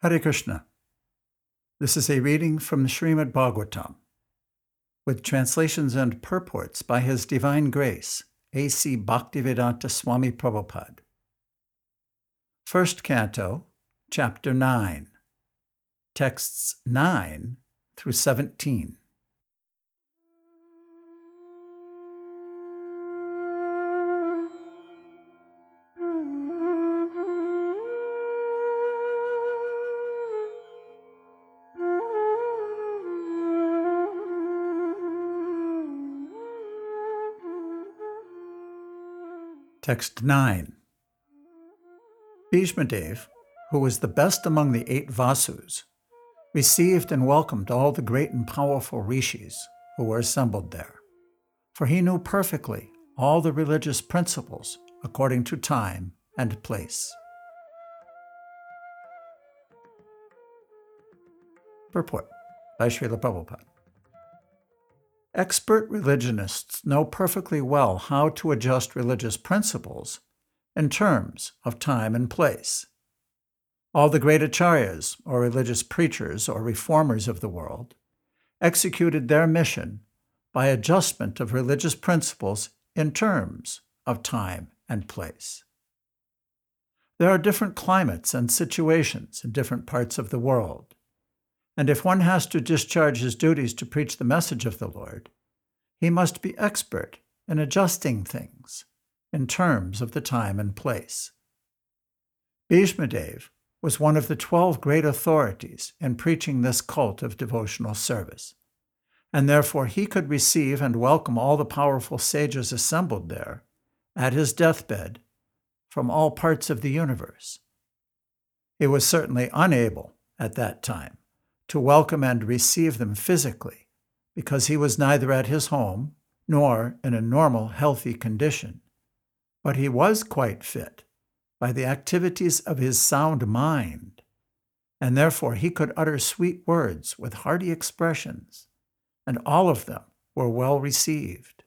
Hare Krishna. This is a reading from Srimad Bhagavatam, with translations and purports by His Divine Grace, A.C. Bhaktivedanta Swami Prabhupada. First Canto, Chapter 9, texts 9 through 17. Text 9 Bhishmadev, who was the best among the eight Vasus, received and welcomed all the great and powerful rishis who were assembled there, for he knew perfectly all the religious principles according to time and place. Purport by Srila Prabhupada. Expert religionists know perfectly well how to adjust religious principles in terms of time and place. All the great acharyas, or religious preachers or reformers of the world, executed their mission by adjustment of religious principles in terms of time and place. There are different climates and situations in different parts of the world. And if one has to discharge his duties to preach the message of the Lord, he must be expert in adjusting things in terms of the time and place. Bhishmadev was one of the twelve great authorities in preaching this cult of devotional service, and therefore he could receive and welcome all the powerful sages assembled there at his deathbed from all parts of the universe. He was certainly unable at that time to welcome and receive them physically, because he was neither at his home nor in a normal, healthy condition. But he was quite fit by the activities of his sound mind, and therefore he could utter sweet words with hearty expressions, and all of them were well received.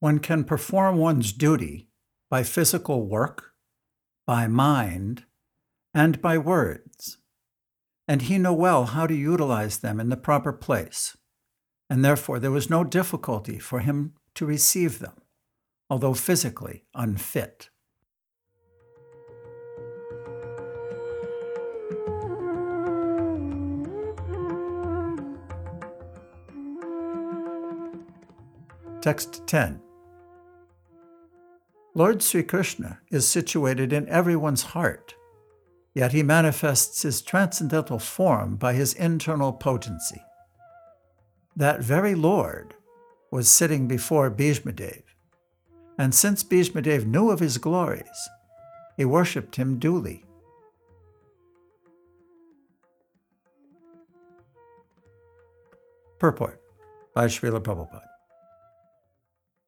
One can perform one's duty by physical work, by mind, and by words and he knew well how to utilize them in the proper place, and therefore there was no difficulty for him to receive them, although physically unfit. Text 10 Lord Sri Krishna is situated in everyone's heart yet he manifests his transcendental form by his internal potency. That very Lord was sitting before Bhishmadev, and since Bhishmadev knew of his glories, he worshipped him duly. Purport by Srila Prabhupada.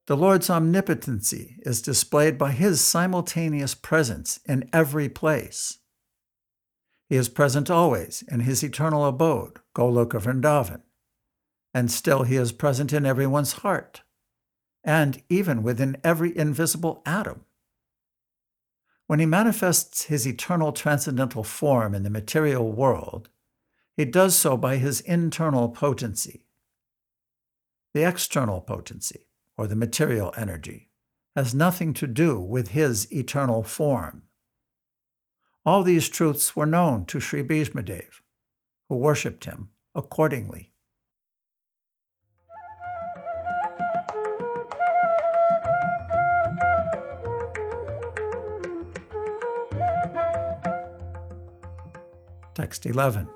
The Lord's omnipotency is displayed by his simultaneous presence in every place he is present always in his eternal abode, Goloka Vrindavan. And still he is present in everyone's heart, and even within every invisible atom. When he manifests his eternal transcendental form in the material world, he does so by his internal potency. The external potency, or the material energy, has nothing to do with his eternal form. All these truths were known to Sri Bhishmadev, who worshipped him accordingly. Text 11.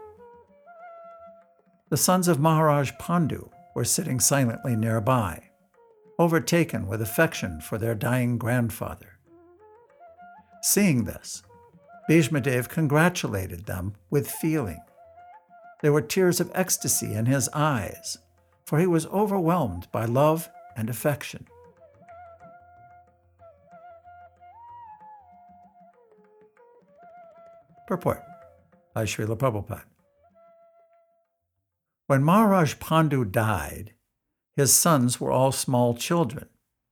The sons of Maharaj Pandu were sitting silently nearby, overtaken with affection for their dying grandfather. Seeing this, Bhishmadev congratulated them with feeling. There were tears of ecstasy in his eyes, for he was overwhelmed by love and affection. Purport by Srila Prabhupada. When Maharaj Pandu died, his sons were all small children,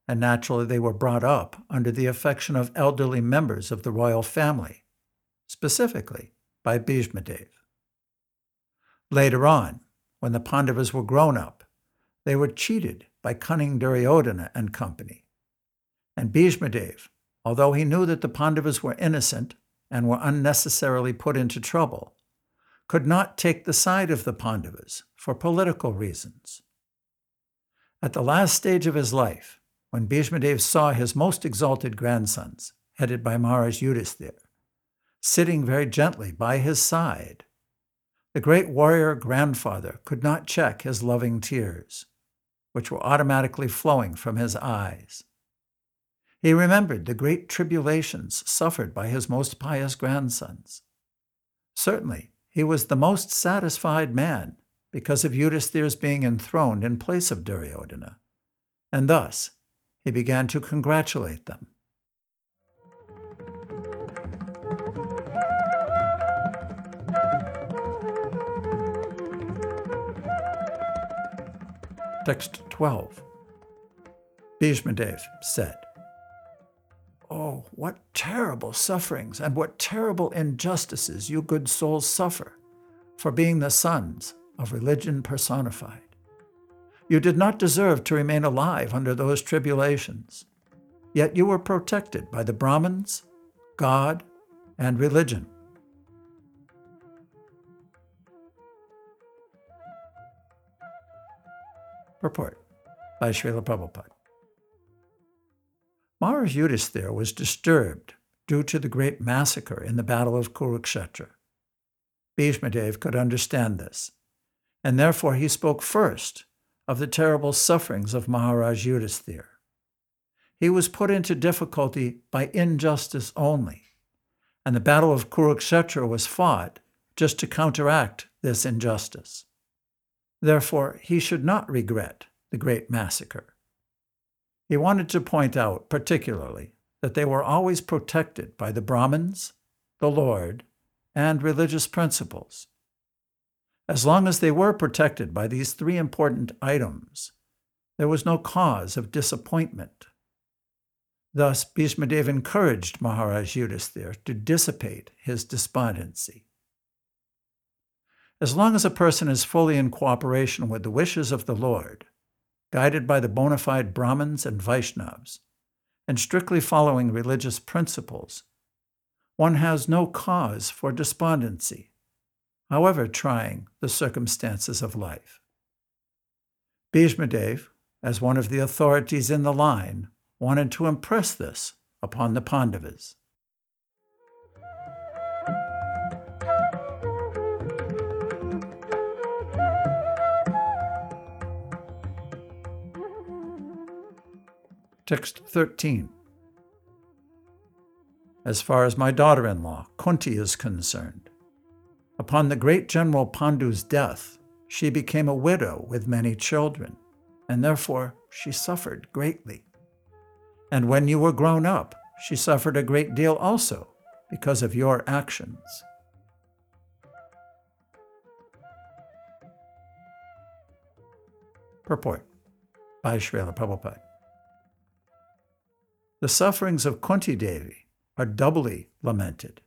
and naturally they were brought up under the affection of elderly members of the royal family specifically by Bhishmadev. Later on, when the Pandavas were grown up, they were cheated by cunning Duryodhana and company. And Bhishmadev, although he knew that the Pandavas were innocent and were unnecessarily put into trouble, could not take the side of the Pandavas for political reasons. At the last stage of his life, when Bhishmadev saw his most exalted grandsons, headed by Maharaj Yudhisthira, sitting very gently by his side, the great warrior grandfather could not check his loving tears, which were automatically flowing from his eyes. He remembered the great tribulations suffered by his most pious grandsons. Certainly, he was the most satisfied man because of Yudhisthira's being enthroned in place of Duryodhana, and thus he began to congratulate them. Text 12. Bhishmadev said, Oh, what terrible sufferings and what terrible injustices you good souls suffer for being the sons of religion personified. You did not deserve to remain alive under those tribulations, yet you were protected by the Brahmins, God, and religion. Purport by Srila Prabhupada. Maharaj Yudhisthira was disturbed due to the great massacre in the Battle of Kurukshetra. Bhishmadev could understand this, and therefore he spoke first of the terrible sufferings of Maharaj Yudhisthira. He was put into difficulty by injustice only, and the Battle of Kurukshetra was fought just to counteract this injustice. Therefore, he should not regret the great massacre. He wanted to point out, particularly, that they were always protected by the Brahmins, the Lord, and religious principles. As long as they were protected by these three important items, there was no cause of disappointment. Thus, Bhishmadev encouraged Maharaj Yudhisthira to dissipate his despondency. As long as a person is fully in cooperation with the wishes of the Lord, guided by the bona fide Brahmins and Vaishnavas, and strictly following religious principles, one has no cause for despondency, however trying the circumstances of life. Bhishmadev, as one of the authorities in the line, wanted to impress this upon the Pandavas. Text 13. As far as my daughter in law, Kunti, is concerned, upon the great General Pandu's death, she became a widow with many children, and therefore she suffered greatly. And when you were grown up, she suffered a great deal also because of your actions. Purport by Srila Prabhupada. The sufferings of Kunti Devi are doubly lamented.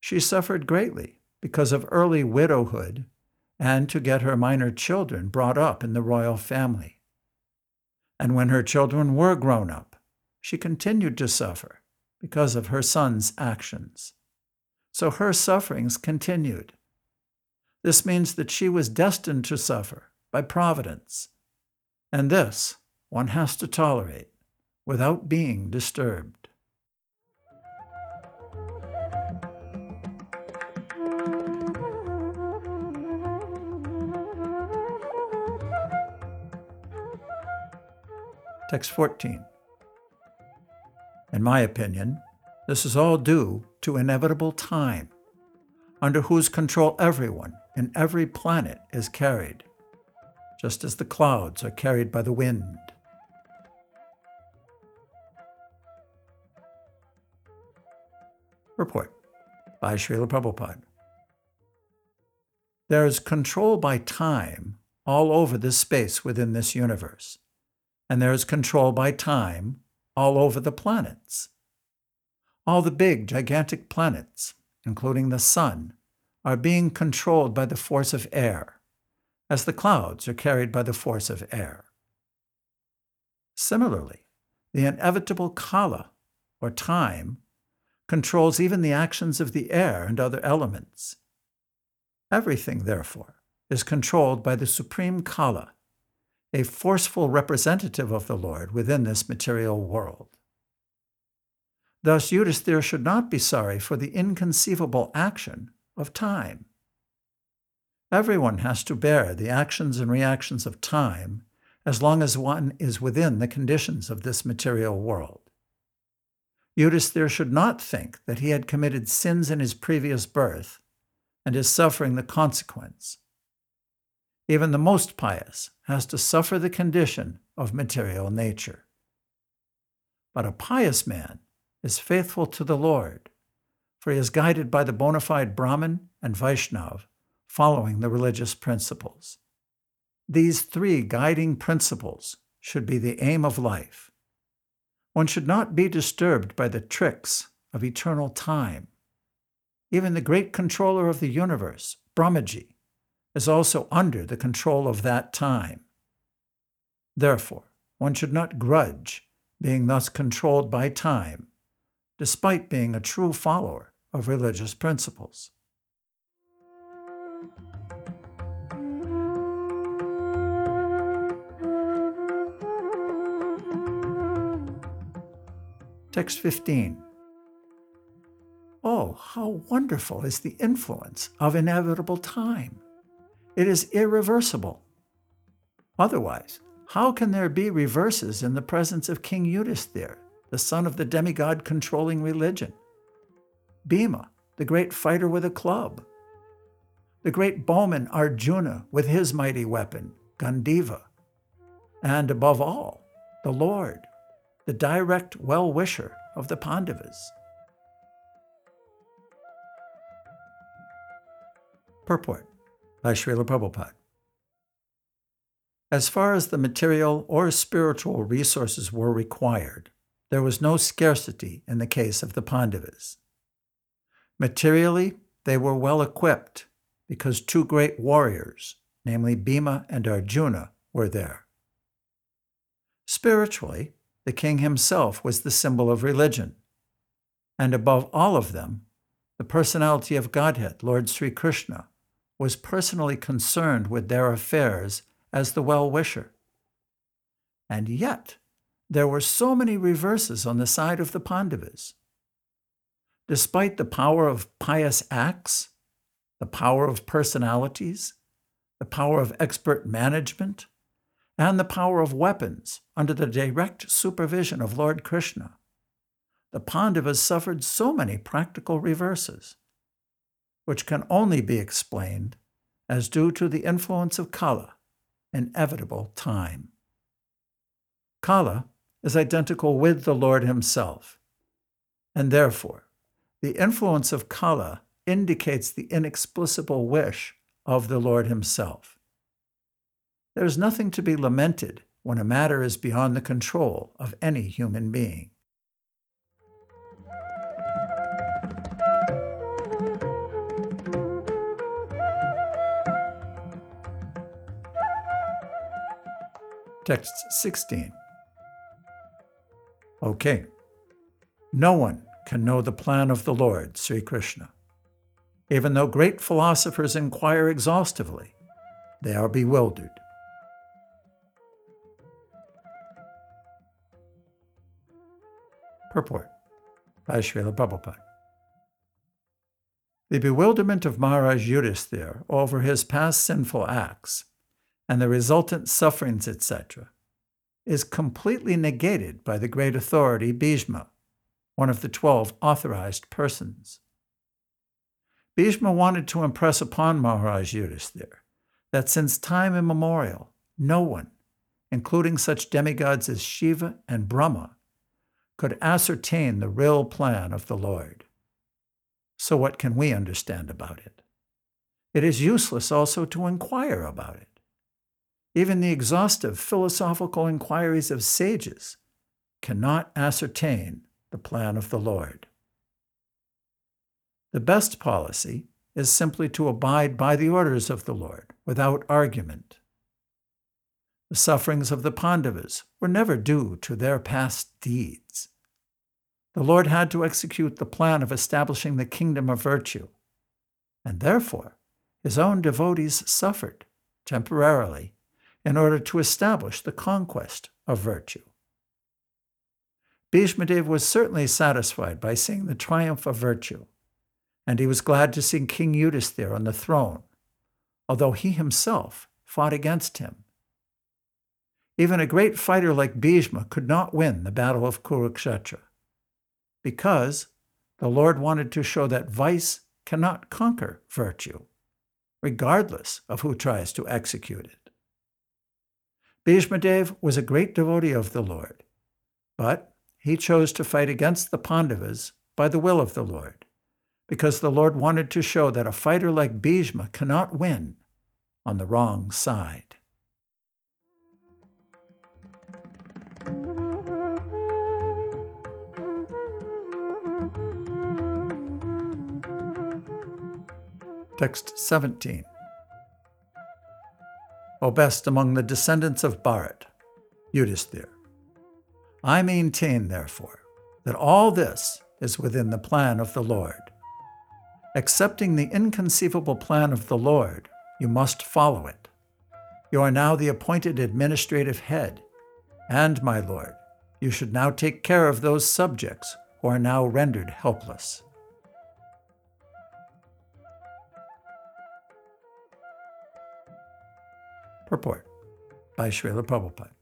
She suffered greatly because of early widowhood and to get her minor children brought up in the royal family. And when her children were grown up, she continued to suffer because of her son's actions. So her sufferings continued. This means that she was destined to suffer by providence. And this one has to tolerate without being disturbed. Text 14. In my opinion, this is all due to inevitable time, under whose control everyone in every planet is carried, just as the clouds are carried by the wind. Purport by Srila Prabhupada. There is control by time all over this space within this universe, and there is control by time all over the planets. All the big, gigantic planets, including the Sun, are being controlled by the force of air, as the clouds are carried by the force of air. Similarly, the inevitable kala, or time, controls even the actions of the air and other elements. Everything, therefore, is controlled by the supreme kala, a forceful representative of the Lord within this material world. Thus, Yudhisthira should not be sorry for the inconceivable action of time. Everyone has to bear the actions and reactions of time as long as one is within the conditions of this material world. Yudhisthira should not think that he had committed sins in his previous birth and is suffering the consequence. Even the most pious has to suffer the condition of material nature. But a pious man is faithful to the Lord, for he is guided by the bona fide Brahmin and Vaishnav, following the religious principles. These three guiding principles should be the aim of life. One should not be disturbed by the tricks of eternal time. Even the great controller of the universe, Brahmaji, is also under the control of that time. Therefore, one should not grudge being thus controlled by time, despite being a true follower of religious principles. Text 15. Oh, how wonderful is the influence of inevitable time! It is irreversible. Otherwise, how can there be reverses in the presence of King Yudhisthira, the son of the demigod controlling religion? Bhima, the great fighter with a club. The great bowman Arjuna with his mighty weapon, Gandiva. And above all, the Lord, the direct well wisher of the Pandavas. Purport by Srila Prabhupada. As far as the material or spiritual resources were required, there was no scarcity in the case of the Pandavas. Materially, they were well equipped because two great warriors, namely Bhima and Arjuna, were there. Spiritually, the king himself was the symbol of religion. And above all of them, the personality of Godhead, Lord Sri Krishna, was personally concerned with their affairs as the well wisher. And yet, there were so many reverses on the side of the Pandavas. Despite the power of pious acts, the power of personalities, the power of expert management, and the power of weapons under the direct supervision of Lord Krishna, the Pandavas suffered so many practical reverses, which can only be explained as due to the influence of Kala, inevitable time. Kala is identical with the Lord Himself, and therefore the influence of Kala indicates the inexplicable wish of the Lord Himself. There is nothing to be lamented when a matter is beyond the control of any human being. Text 16. Okay. No one can know the plan of the Lord, Sri Krishna. Even though great philosophers inquire exhaustively, they are bewildered. Purport by Srila Prabhupada. The bewilderment of Maharaj Yudhisthira over his past sinful acts and the resultant sufferings, etc., is completely negated by the great authority Bhishma, one of the twelve authorized persons. Bhishma wanted to impress upon Maharaj Yudhisthira that since time immemorial, no one, including such demigods as Shiva and Brahma, could ascertain the real plan of the Lord. So, what can we understand about it? It is useless also to inquire about it. Even the exhaustive philosophical inquiries of sages cannot ascertain the plan of the Lord. The best policy is simply to abide by the orders of the Lord without argument. The sufferings of the Pandavas were never due to their past deeds. The Lord had to execute the plan of establishing the kingdom of virtue, and therefore his own devotees suffered temporarily in order to establish the conquest of virtue. Bhishmadev was certainly satisfied by seeing the triumph of virtue, and he was glad to see King Yudhisthira on the throne, although he himself fought against him. Even a great fighter like Bhishma could not win the battle of Kurukshetra, because the Lord wanted to show that vice cannot conquer virtue, regardless of who tries to execute it. Bhishmadev was a great devotee of the Lord, but he chose to fight against the Pandavas by the will of the Lord, because the Lord wanted to show that a fighter like Bhishma cannot win on the wrong side. Text 17. O best among the descendants of Bharat, Yudhisthira. I maintain, therefore, that all this is within the plan of the Lord. Accepting the inconceivable plan of the Lord, you must follow it. You are now the appointed administrative head, and, my Lord, you should now take care of those subjects who are now rendered helpless. Purport by Srila Prabhupada.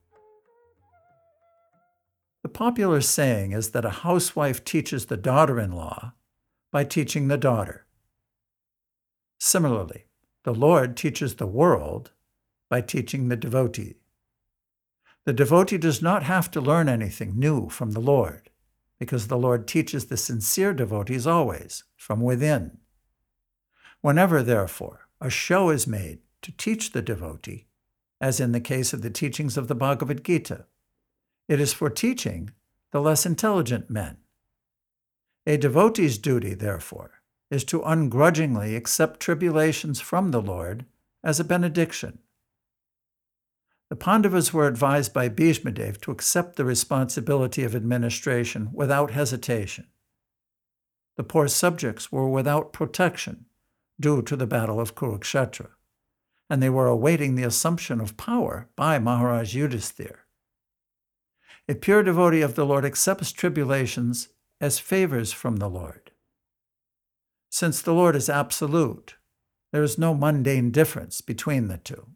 The popular saying is that a housewife teaches the daughter in law by teaching the daughter. Similarly, the Lord teaches the world by teaching the devotee. The devotee does not have to learn anything new from the Lord, because the Lord teaches the sincere devotees always from within. Whenever, therefore, a show is made to teach the devotee, as in the case of the teachings of the Bhagavad Gita, it is for teaching the less intelligent men. A devotee's duty, therefore, is to ungrudgingly accept tribulations from the Lord as a benediction. The Pandavas were advised by Bhishmadev to accept the responsibility of administration without hesitation. The poor subjects were without protection due to the battle of Kurukshetra, and they were awaiting the assumption of power by Maharaj Yudhisthira. A pure devotee of the Lord accepts tribulations as favors from the Lord. Since the Lord is absolute, there is no mundane difference between the two.